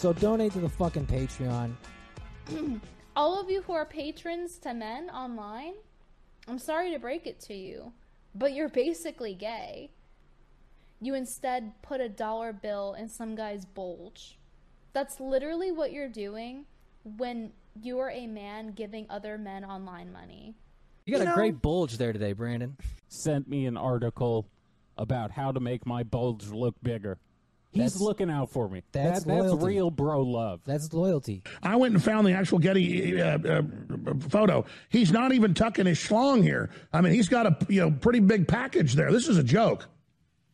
Yeah. So donate to the fucking Patreon. All of you who are patrons to men online, I'm sorry to break it to you, but you're basically gay. You instead put a dollar bill in some guy's bulge. That's literally what you're doing when you're a man giving other men online money. You got You a know- great bulge there today, Brandon. Sent me an article about how to make my bulge look bigger. He's That's- looking out for me. that's That- that's real bro love. That's loyalty. I went and found the actual Getty uh, uh, photo. He's not even tucking his schlong here. I mean, he's got a you know pretty big package there. This is a joke.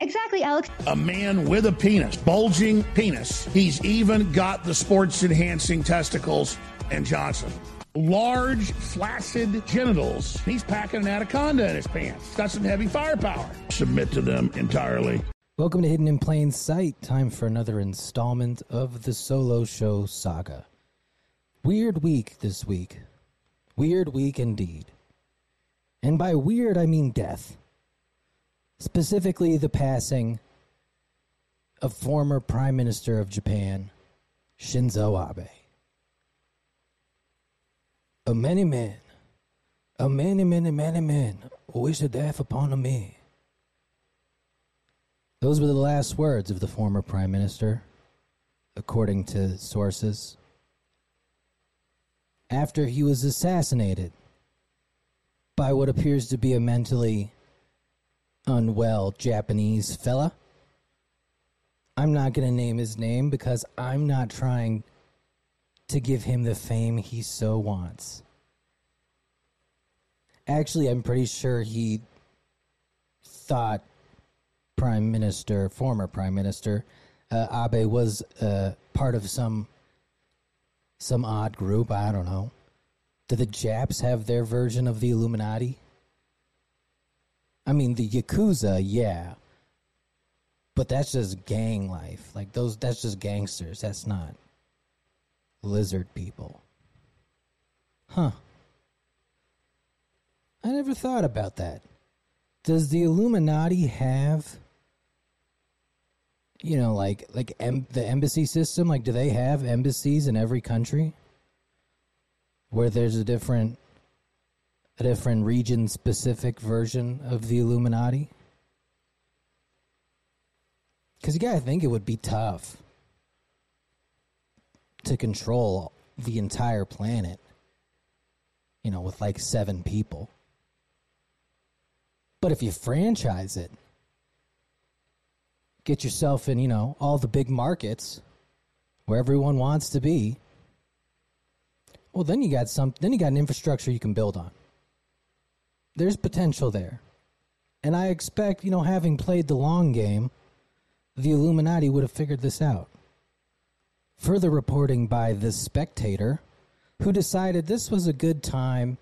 Exactly, Alex. A man with a penis, bulging penis. He's even got the sports enhancing testicles and Johnson. Large, flaccid genitals. He's packing an anaconda in his pants. Got some heavy firepower. Submit to them entirely. Welcome to Hidden in Plain Sight. Time for another installment of the Solo Show saga. Weird week this week. Weird week indeed. And by weird, I mean death. Specifically, the passing of former Prime Minister of Japan, Shinzo Abe. A many man, a many, many, many men wish a death upon me. Those were the last words of the former prime minister, according to sources. After he was assassinated by what appears to be a mentally unwell Japanese fella. I'm not going to name his name because I'm not trying to give him the fame he so wants. Actually, I'm pretty sure he thought prime minister, former prime minister uh, Abe was uh, part of some some odd group. I don't know. Do the Japs have their version of the Illuminati? I mean, the Yakuza, yeah, but that's just gang life. Like those, that's just gangsters. That's not lizard people. Huh. I never thought about that. Does the Illuminati have you know like like em- the embassy system like do they have embassies in every country? Where there's a different a different region specific version of the Illuminati? Cuz you got to think it would be tough to control the entire planet you know with like 7 people. But if you franchise it get yourself in, you know, all the big markets where everyone wants to be. Well, then you got some then you got an infrastructure you can build on. There's potential there. And I expect, you know, having played the long game, the Illuminati would have figured this out. Further reporting by The Spectator, who decided this was a good time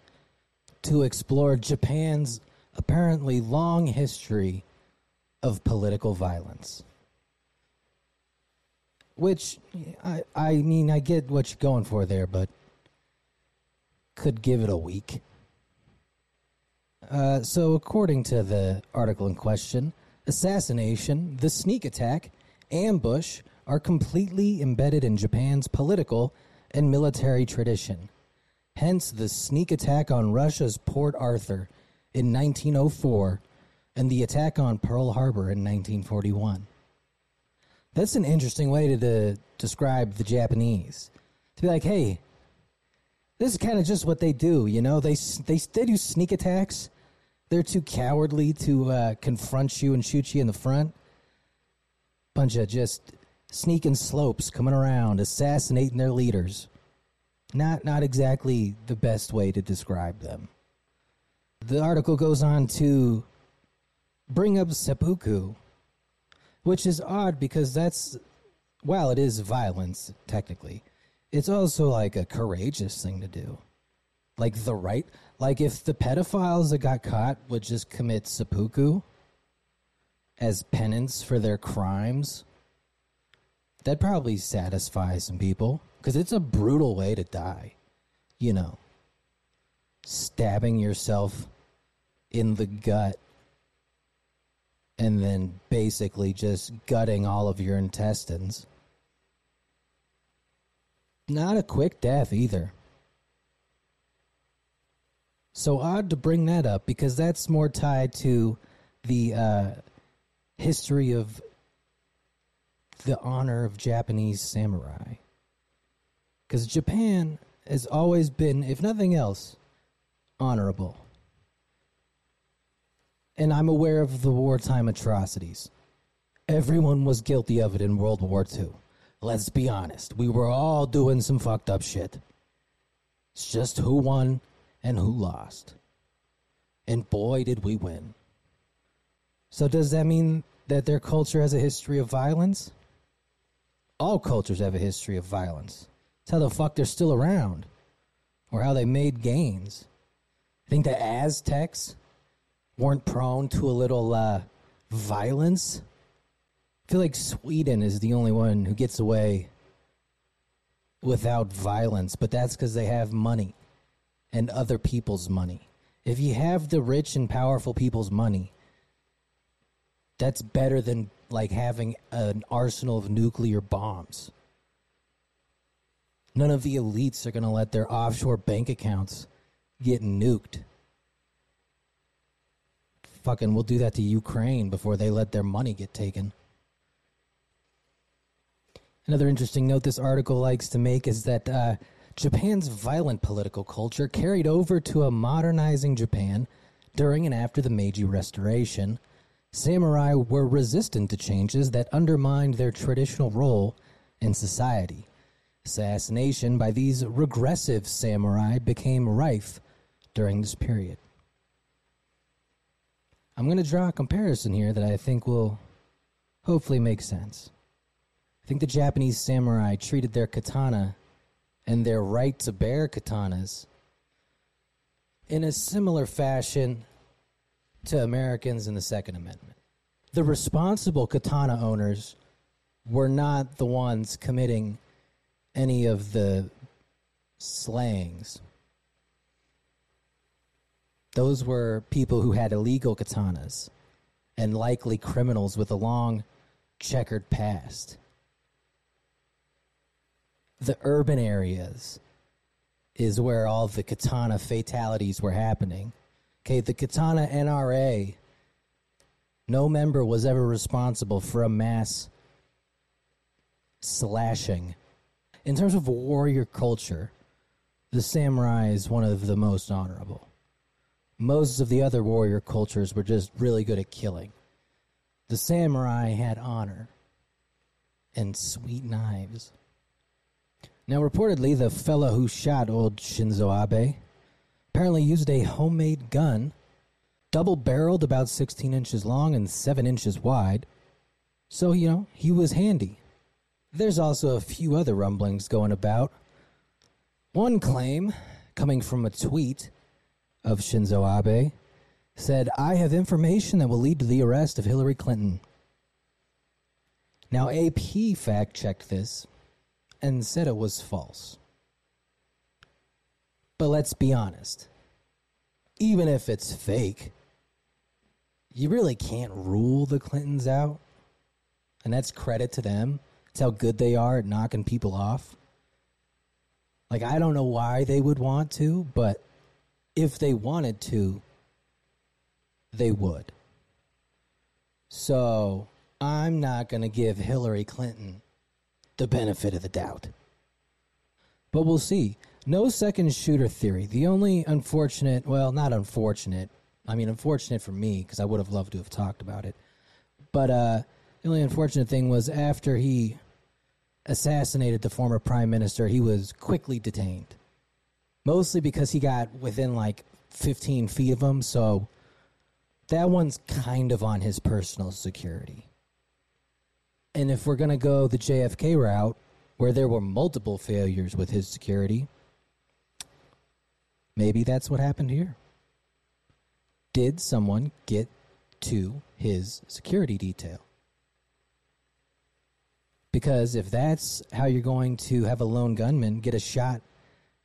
to explore Japan's apparently long history of political violence. Which I I mean I get what you're going for there, but could give it a week. Uh, so according to the article in question, assassination, the sneak attack, ambush are completely embedded in Japan's political and military tradition. Hence the sneak attack on Russia's Port Arthur in 1904 and the attack on Pearl Harbor in 1941. That's an interesting way to de- describe the Japanese. To be like, hey, this is kind of just what they do, you know? They, they, they do sneak attacks. They're too cowardly to uh, confront you and shoot you in the front. Bunch of just sneaking slopes coming around, assassinating their leaders. Not, not exactly the best way to describe them. The article goes on to bring up seppuku, which is odd because that's, while it is violence, technically, it's also like a courageous thing to do. Like the right, like if the pedophiles that got caught would just commit seppuku as penance for their crimes, that'd probably satisfy some people because it's a brutal way to die, you know, stabbing yourself in the gut and then basically just gutting all of your intestines. not a quick death either. So odd to bring that up because that's more tied to the uh, history of the honor of Japanese samurai. Because Japan has always been, if nothing else, honorable. And I'm aware of the wartime atrocities. Everyone was guilty of it in World War II. Let's be honest. We were all doing some fucked up shit. It's just who won and who lost. And boy, did we win. So, does that mean that their culture has a history of violence? All cultures have a history of violence. It's how the fuck they're still around, or how they made gains. I think the Aztecs weren't prone to a little uh, violence. I feel like Sweden is the only one who gets away without violence, but that's because they have money and other people's money. If you have the rich and powerful people's money, that's better than like having an arsenal of nuclear bombs. None of the elites are going to let their offshore bank accounts get nuked. Fucking, we'll do that to Ukraine before they let their money get taken. Another interesting note this article likes to make is that uh, Japan's violent political culture carried over to a modernizing Japan during and after the Meiji Restoration. Samurai were resistant to changes that undermined their traditional role in society. Assassination by these regressive samurai became rife during this period. I'm going to draw a comparison here that I think will hopefully make sense. I think the Japanese samurai treated their katana and their right to bear katanas in a similar fashion to Americans in the Second Amendment. The responsible katana owners were not the ones committing any of the slayings. Those were people who had illegal katanas and likely criminals with a long, checkered past the urban areas is where all the katana fatalities were happening. Okay, the katana NRA, no member was ever responsible for a mass slashing. In terms of warrior culture, the samurai is one of the most honorable. Most of the other warrior cultures were just really good at killing. The samurai had honor and sweet knives. Now, reportedly, the fellow who shot old Shinzo Abe apparently used a homemade gun, double barreled, about 16 inches long and 7 inches wide. So, you know, he was handy. There's also a few other rumblings going about. One claim, coming from a tweet of Shinzo Abe, said, I have information that will lead to the arrest of Hillary Clinton. Now, AP fact checked this and said it was false. But let's be honest. Even if it's fake, you really can't rule the Clintons out. And that's credit to them. It's how good they are at knocking people off. Like, I don't know why they would want to, but if they wanted to, they would. So, I'm not going to give Hillary Clinton the benefit of the doubt. But we'll see. No second shooter theory. The only unfortunate, well, not unfortunate. I mean, unfortunate for me because I would have loved to have talked about it. But uh, the only unfortunate thing was after he assassinated the former prime minister, he was quickly detained. Mostly because he got within like 15 feet of him. So that one's kind of on his personal security. And if we're going to go the JFK route, where there were multiple failures with his security, maybe that's what happened here. Did someone get to his security detail? Because if that's how you're going to have a lone gunman get a shot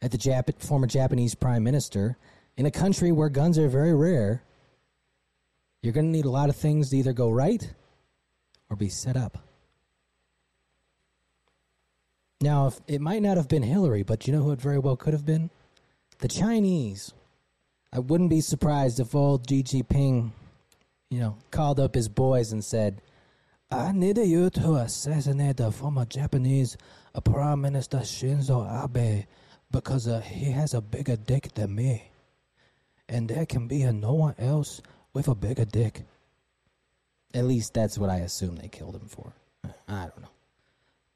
at the Jap- former Japanese prime minister in a country where guns are very rare, you're going to need a lot of things to either go right or be set up. Now, if, it might not have been Hillary, but you know who it very well could have been? The Chinese. I wouldn't be surprised if old Xi Jinping, you know, called up his boys and said, I need you to assassinate the former Japanese Prime Minister Shinzo Abe because uh, he has a bigger dick than me. And there can be a no one else with a bigger dick. At least that's what I assume they killed him for. I don't know.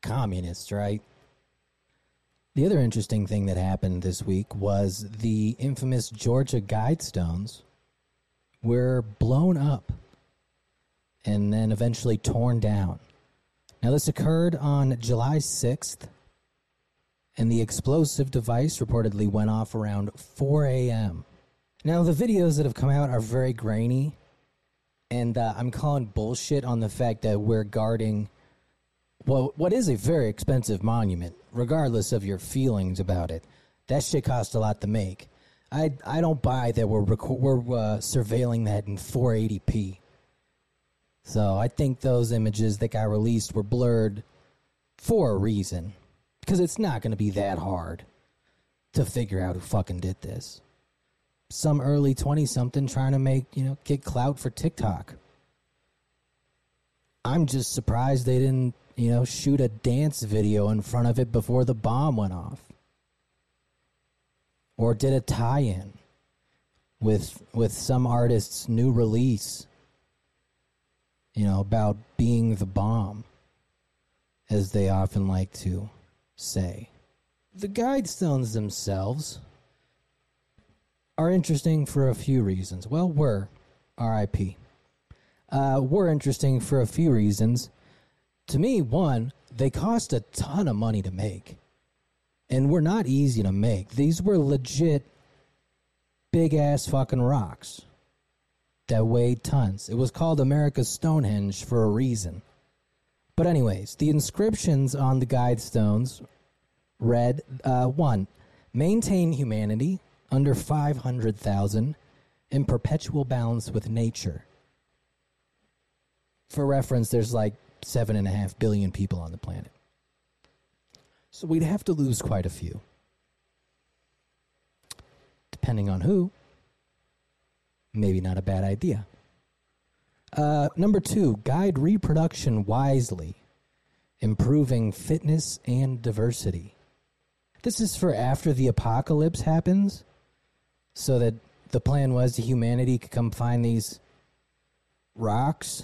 Communists, right? The other interesting thing that happened this week was the infamous Georgia Guidestones were blown up and then eventually torn down. Now, this occurred on July 6th, and the explosive device reportedly went off around 4 a.m. Now, the videos that have come out are very grainy, and uh, I'm calling bullshit on the fact that we're guarding well, what is a very expensive monument, regardless of your feelings about it. That shit costs a lot to make. I I don't buy that we're we're uh, surveilling that in 480p. So I think those images that got released were blurred for a reason, because it's not going to be that hard to figure out who fucking did this. Some early 20 something trying to make, you know, get clout for TikTok. I'm just surprised they didn't, you know, shoot a dance video in front of it before the bomb went off. Or did a tie-in with with some artist's new release. You know, about being the bomb as they often like to say. The guidestones themselves are interesting for a few reasons. Well, were RIP uh, were interesting for a few reasons. To me, one, they cost a ton of money to make and were not easy to make. These were legit big ass fucking rocks that weighed tons. It was called America's Stonehenge for a reason. But, anyways, the inscriptions on the guide stones read uh, one, maintain humanity under 500,000 in perpetual balance with nature for reference, there's like seven and a half billion people on the planet. So we'd have to lose quite a few. Depending on who, maybe not a bad idea. Uh, number two, guide reproduction wisely, improving fitness and diversity. This is for after the apocalypse happens, so that the plan was that humanity could come find these rocks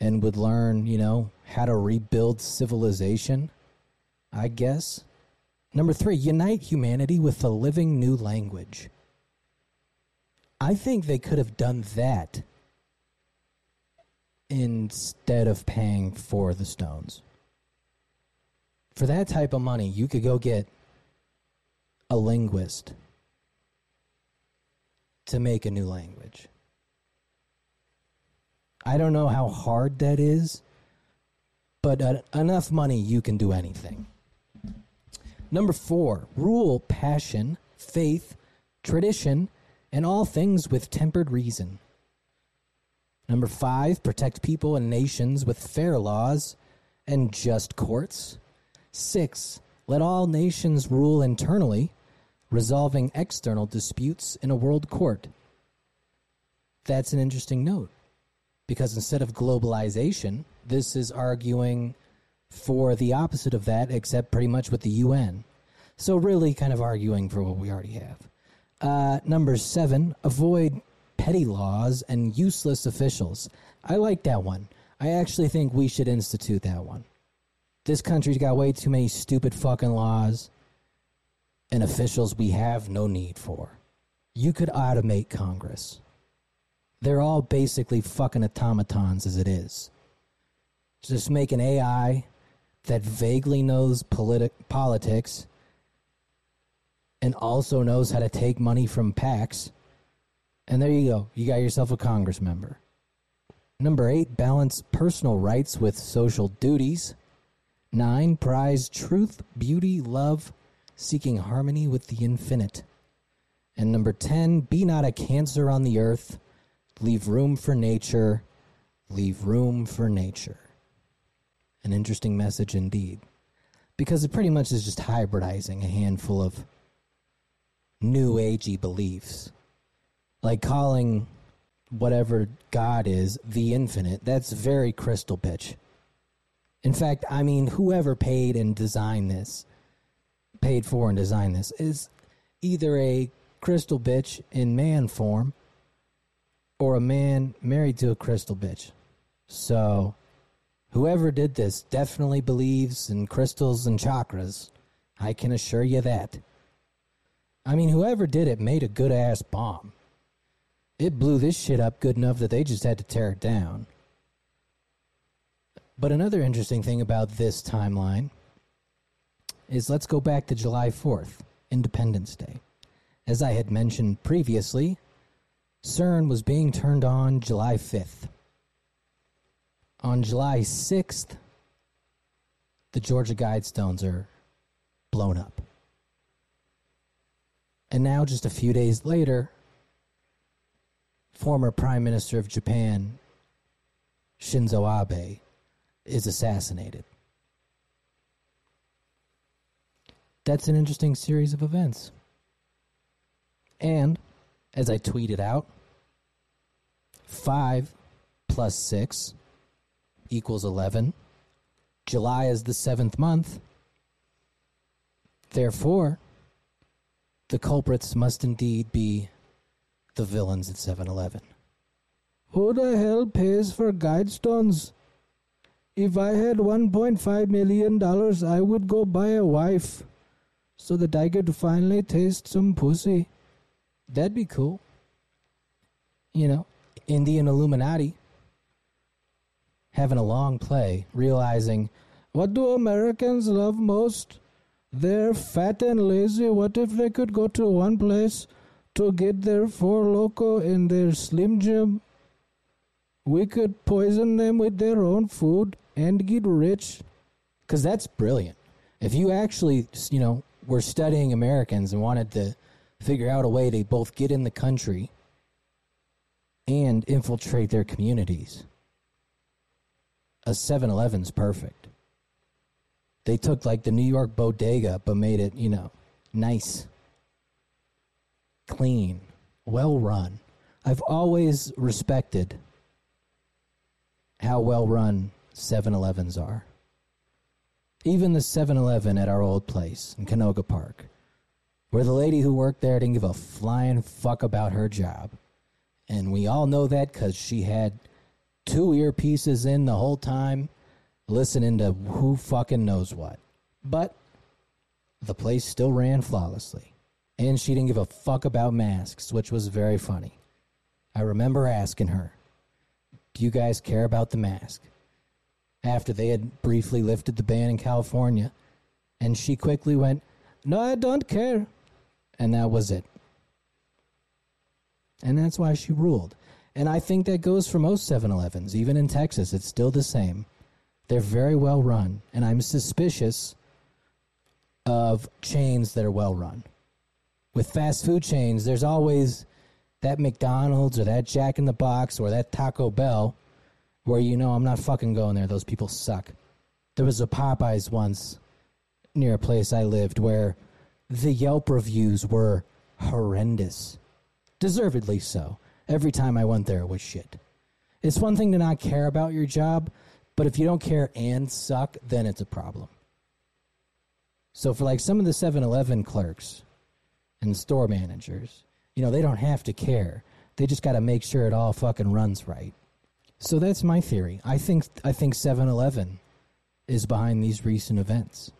and would learn, you know, how to rebuild civilization, I guess. Number three, unite humanity with a living new language. I think they could have done that instead of paying for the stones. For that type of money, you could go get a linguist to make a new language. I don't know how hard that is, but uh, enough money you can do anything. Number four, rule passion, faith, tradition, and all things with tempered reason. Number five, protect people and nations with fair laws and just courts. Six, let all nations rule internally, resolving external disputes in a world court. That's an interesting note because instead of globalization, this is arguing for the opposite of that, except pretty much with the UN. So, really, kind of arguing for what we already have. Uh, number seven, avoid petty laws and useless officials. I like that one. I actually think we should institute that one. This country's got way too many stupid fucking laws and officials we have no need for. You could automate Congress. They're all basically fucking automatons as it is. Just make an AI that vaguely knows politi- politics and also knows how to take money from PACs. And there you go. You got yourself a Congress member. Number eight, balance personal rights with social duties. Nine, prize truth, beauty, love, seeking harmony with the infinite. And number 10, be not a cancer on the earth Leave room for nature. Leave room for nature. An interesting message indeed. because it pretty much is just hybridizing a handful of new agey beliefs. Like calling whatever God is the infinite, that's very crystal bitch. In fact, I mean, whoever paid and designed this, paid for and designed this, is either a crystal bitch in man form or a man married to a crystal bitch. So, whoever did this definitely believes in crystals and chakras. I can assure you that. I mean, whoever did it made a good ass bomb. It blew this shit up good enough that they just had to tear it down. But another interesting thing about this timeline is let's go back to July 4th, Independence Day. As I had mentioned previously, CERN was being turned on July 5th. On July 6th, the Georgia Guidestones are blown up. And now, just a few days later, former Prime Minister of Japan, Shinzo Abe, is assassinated. That's an interesting series of events. And, as I tweeted out, 5 plus 6 equals 11. July is the seventh month. Therefore, the culprits must indeed be the villains at 7 Eleven. Who the hell pays for guidestones? If I had $1.5 million, I would go buy a wife so that I could finally taste some pussy. That'd be cool. You know, Indian Illuminati having a long play, realizing what do Americans love most? They're fat and lazy. What if they could go to one place to get their Four Loco and their Slim Jim? We could poison them with their own food and get rich. Because that's brilliant. If you actually, you know, were studying Americans and wanted to figure out a way to both get in the country and infiltrate their communities, a 7 Eleven's perfect. They took like the New York bodega, but made it, you know, nice, clean, well run. I've always respected how well run 7 Elevens are. Even the 7 Eleven at our old place in Canoga Park, where the lady who worked there didn't give a flying fuck about her job. And we all know that because she had two earpieces in the whole time, listening to who fucking knows what. But the place still ran flawlessly. And she didn't give a fuck about masks, which was very funny. I remember asking her, Do you guys care about the mask? After they had briefly lifted the ban in California. And she quickly went, No, I don't care. And that was it. And that's why she ruled. And I think that goes for most 7 Elevens. Even in Texas, it's still the same. They're very well run. And I'm suspicious of chains that are well run. With fast food chains, there's always that McDonald's or that Jack in the Box or that Taco Bell where you know I'm not fucking going there. Those people suck. There was a Popeyes once near a place I lived where the Yelp reviews were horrendous. Deservedly so. Every time I went there, it was shit. It's one thing to not care about your job, but if you don't care and suck, then it's a problem. So for like some of the 7-Eleven clerks and store managers, you know, they don't have to care. They just got to make sure it all fucking runs right. So that's my theory. I think I think 7-Eleven is behind these recent events.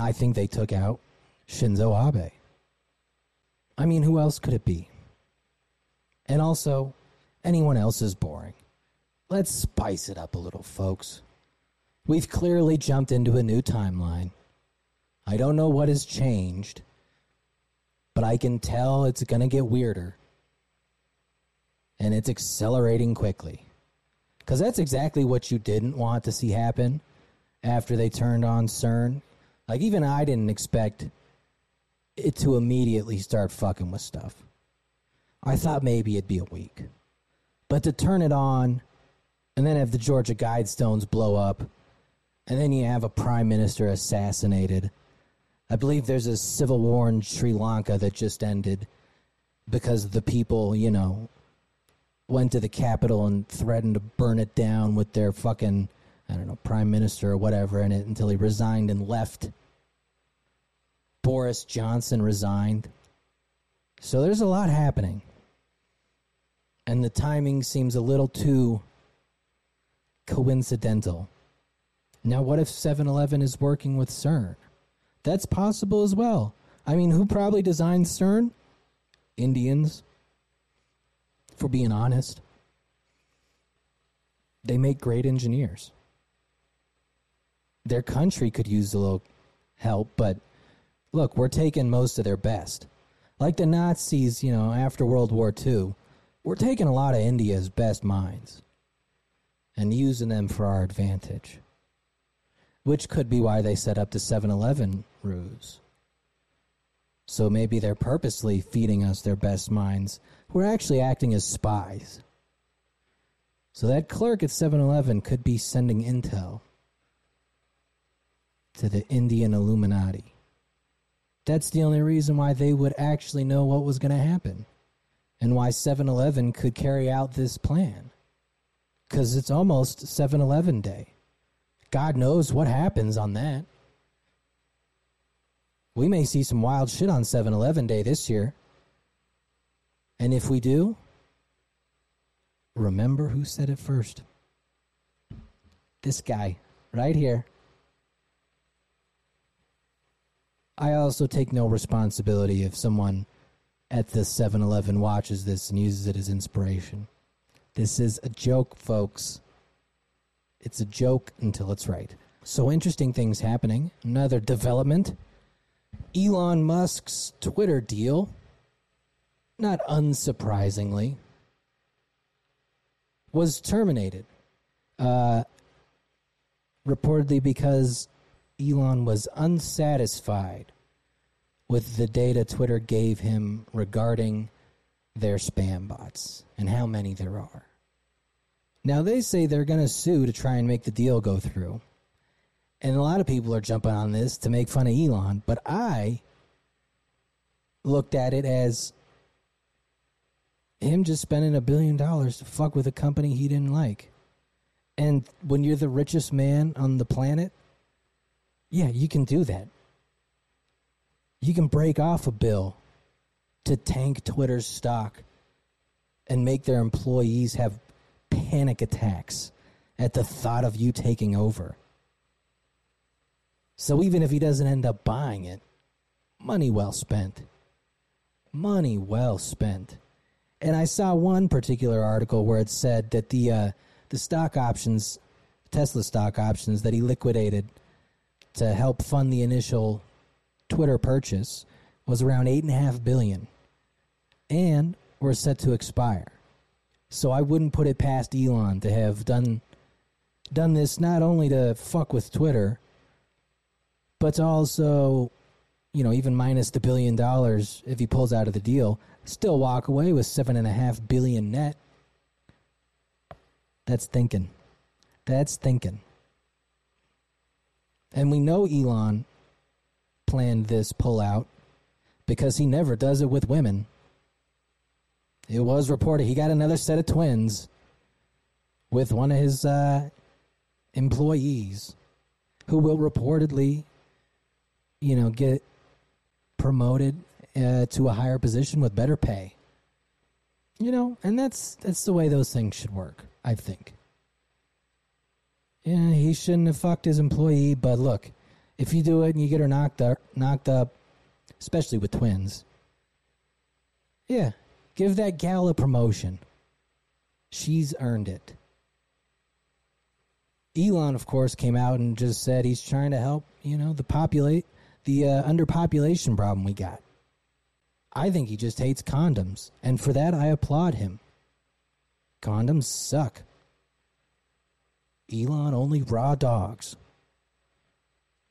I think they took out Shinzo Abe. I mean, who else could it be? And also, anyone else is boring. Let's spice it up a little, folks. We've clearly jumped into a new timeline. I don't know what has changed, but I can tell it's going to get weirder. And it's accelerating quickly. Because that's exactly what you didn't want to see happen after they turned on CERN. Like, even I didn't expect it to immediately start fucking with stuff. I thought maybe it'd be a week. But to turn it on and then have the Georgia Guidestones blow up And then you have a prime minister assassinated. I believe there's a civil war in Sri Lanka that just ended because the people, you know, went to the capital and threatened to burn it down with their fucking, I don't know, prime minister or whatever in it until he resigned and left. Boris Johnson resigned. So there's a lot happening. And the timing seems a little too coincidental. Now, what if 7 Eleven is working with CERN? That's possible as well. I mean, who probably designed CERN? Indians, for being honest. They make great engineers. Their country could use a little help, but look, we're taking most of their best. Like the Nazis, you know, after World War II, we're taking a lot of India's best minds and using them for our advantage. Which could be why they set up the 7 Eleven ruse. So maybe they're purposely feeding us their best minds who are actually acting as spies. So that clerk at 7 Eleven could be sending intel to the Indian Illuminati. That's the only reason why they would actually know what was going to happen and why 7 Eleven could carry out this plan. Because it's almost 7 Eleven day. God knows what happens on that. We may see some wild shit on 7 Eleven day this year. And if we do, remember who said it first. This guy, right here. I also take no responsibility if someone at the 7 Eleven watches this and uses it as inspiration. This is a joke, folks. It's a joke until it's right. So, interesting things happening. Another development Elon Musk's Twitter deal, not unsurprisingly, was terminated. Uh, reportedly because Elon was unsatisfied with the data Twitter gave him regarding their spam bots and how many there are. Now, they say they're going to sue to try and make the deal go through. And a lot of people are jumping on this to make fun of Elon, but I looked at it as him just spending a billion dollars to fuck with a company he didn't like. And when you're the richest man on the planet, yeah, you can do that. You can break off a bill to tank Twitter's stock and make their employees have panic attacks at the thought of you taking over. So even if he doesn't end up buying it, money well spent. Money well spent. And I saw one particular article where it said that the uh, the stock options, Tesla stock options that he liquidated to help fund the initial Twitter purchase was around eight and a half billion, and were set to expire. So I wouldn't put it past Elon to have done done this not only to fuck with Twitter, but also, you know, even minus the billion dollars if he pulls out of the deal, still walk away with seven and a half billion net. That's thinking. That's thinking. And we know Elon planned this pullout because he never does it with women. It was reported he got another set of twins with one of his uh, employees who will reportedly, you know, get promoted uh, to a higher position with better pay. You know, and that's that's the way those things should work. I think. Yeah, he shouldn't have fucked his employee, but look, if you do it and you get her knocked up, knocked up, especially with twins, yeah, give that gal a promotion. She's earned it. Elon, of course, came out and just said he's trying to help, you know, the populate the uh, underpopulation problem we got. I think he just hates condoms, and for that I applaud him. Condoms suck. Elon only raw dogs.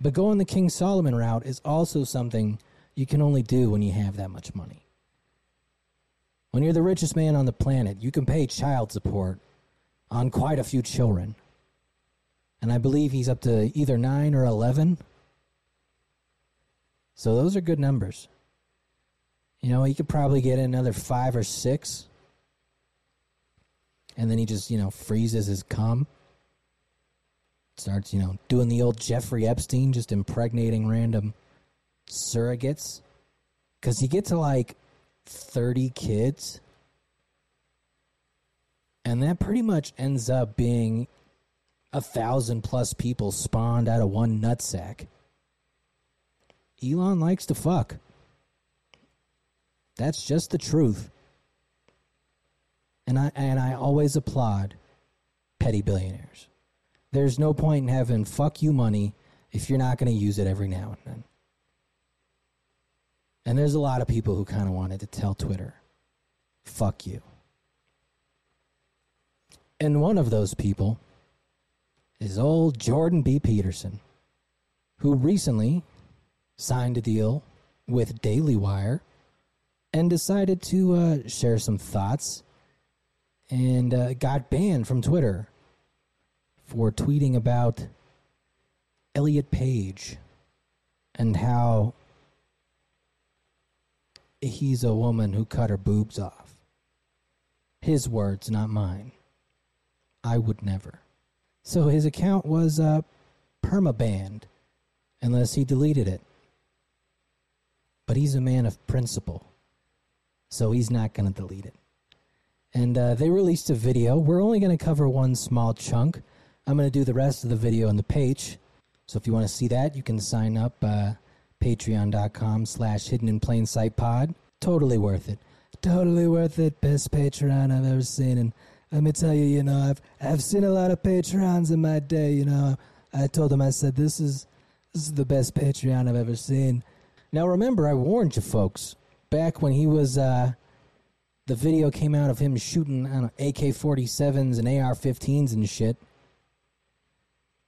But going the King Solomon route is also something you can only do when you have that much money. When you're the richest man on the planet, you can pay child support on quite a few children. And I believe he's up to either 9 or 11. So those are good numbers. You know, he could probably get another 5 or 6. And then he just, you know, freezes his cum. Starts, you know, doing the old Jeffrey Epstein, just impregnating random surrogates. Because he gets to like 30 kids. And that pretty much ends up being a thousand plus people spawned out of one nutsack. Elon likes to fuck. That's just the truth. And I and I always applaud petty billionaires. There's no point in having fuck you money if you're not going to use it every now and then. And there's a lot of people who kind of wanted to tell Twitter, fuck you. And one of those people is old Jordan B. Peterson, who recently signed a deal with Daily Wire and decided to uh, share some thoughts and uh, got banned from Twitter for tweeting about Elliot Page and how he's a woman who cut her boobs off. His words, not mine. I would never. So his account was uh, permabanned unless he deleted it. But he's a man of principle, so he's not going to delete it. And uh, they released a video. We're only going to cover one small chunk. I'm going to do the rest of the video on the page. So if you want to see that, you can sign up uh, patreon.com slash hidden in plain sight pod. Totally worth it. Totally worth it. Best Patreon I've ever seen. And let me tell you, you know, I've I've seen a lot of Patreons in my day. You know, I told them I said this is this is the best Patreon I've ever seen. Now remember, I warned you folks back when he was. Uh, the video came out of him shooting AK 47s and AR 15s and shit,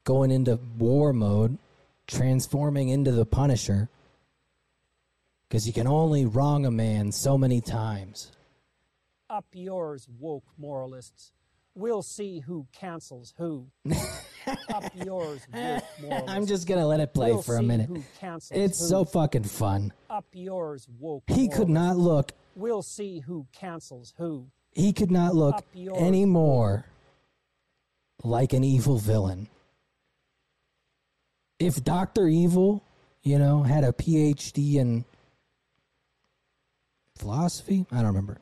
going into war mode, transforming into the Punisher. Because you can only wrong a man so many times. Up yours, woke moralists. We'll see who cancels who. Up yours, woke. I'm just to let it play We'll for a minute. It's who. so fucking fun. Up yours, woke He could not look We'll see who cancels who. he could not look any more like an evil villain. If Dr. Evil, you know, had a PhD in philosophy, I don't remember.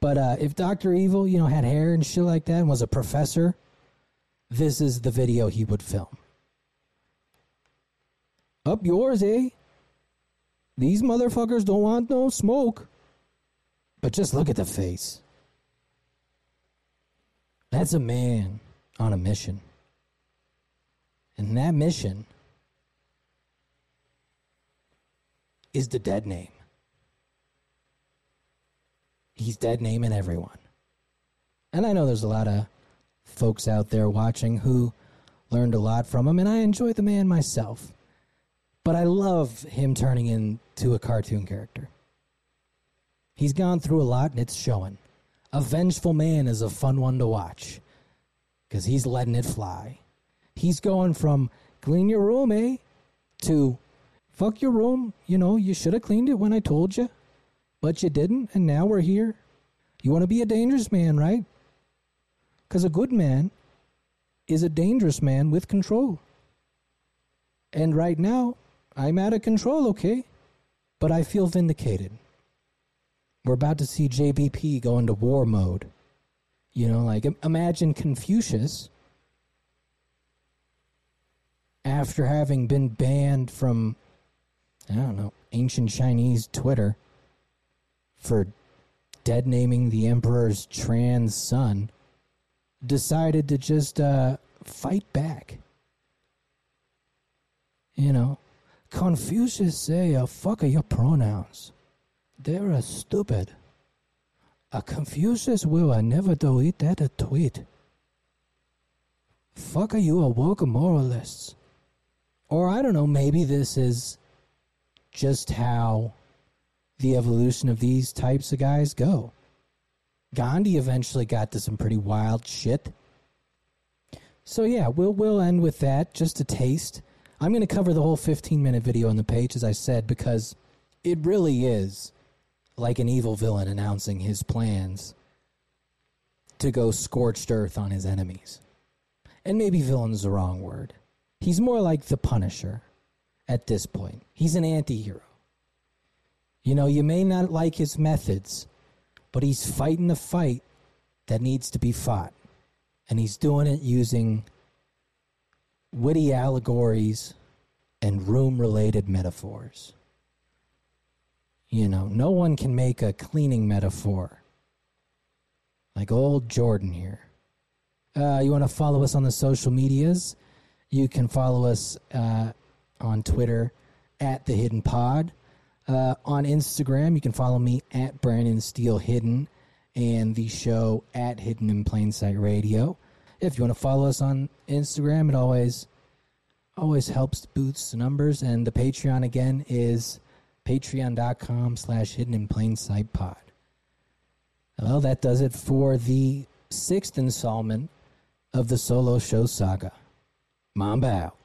But uh, if Dr. Evil, you know, had hair and shit like that and was a professor, this is the video he would film. Up yours, eh? These motherfuckers don't want no smoke. But just look at the face. That's a man on a mission. And that mission is the dead name. He's dead naming everyone. And I know there's a lot of folks out there watching who learned a lot from him, and I enjoy the man myself. But I love him turning into a cartoon character. He's gone through a lot and it's showing. A vengeful man is a fun one to watch because he's letting it fly. He's going from clean your room, eh? To fuck your room. You know, you should have cleaned it when I told you, but you didn't, and now we're here. You want to be a dangerous man, right? Because a good man is a dangerous man with control. And right now, I'm out of control, okay? But I feel vindicated. We're about to see JBP go into war mode. You know, like imagine Confucius after having been banned from, I don't know, ancient Chinese Twitter for dead naming the emperor's trans son, decided to just uh, fight back. You know, Confucius say, uh, fuck your pronouns. They're a stupid. A Confucius will I never delete that a tweet. Fuck are you a woke moralists? Or I don't know, maybe this is just how the evolution of these types of guys go. Gandhi eventually got to some pretty wild shit. So yeah, we'll we'll end with that. Just a taste. I'm going to cover the whole 15 minute video on the page, as I said, because it really is like an evil villain announcing his plans to go scorched earth on his enemies. And maybe villain's the wrong word. He's more like the Punisher at this point. He's an anti hero. You know, you may not like his methods, but he's fighting the fight that needs to be fought. And he's doing it using witty allegories and room related metaphors. You know, no one can make a cleaning metaphor like old Jordan here. Uh, you want to follow us on the social medias? You can follow us uh, on Twitter at the Hidden Pod. Uh, on Instagram, you can follow me at Brandon Steele Hidden and the show at Hidden in Plain Sight Radio. If you want to follow us on Instagram, it always always helps boost the numbers. And the Patreon again is patreon.com slash hidden in plain sight pod. Well, that does it for the sixth installment of the solo show saga. Mamba out.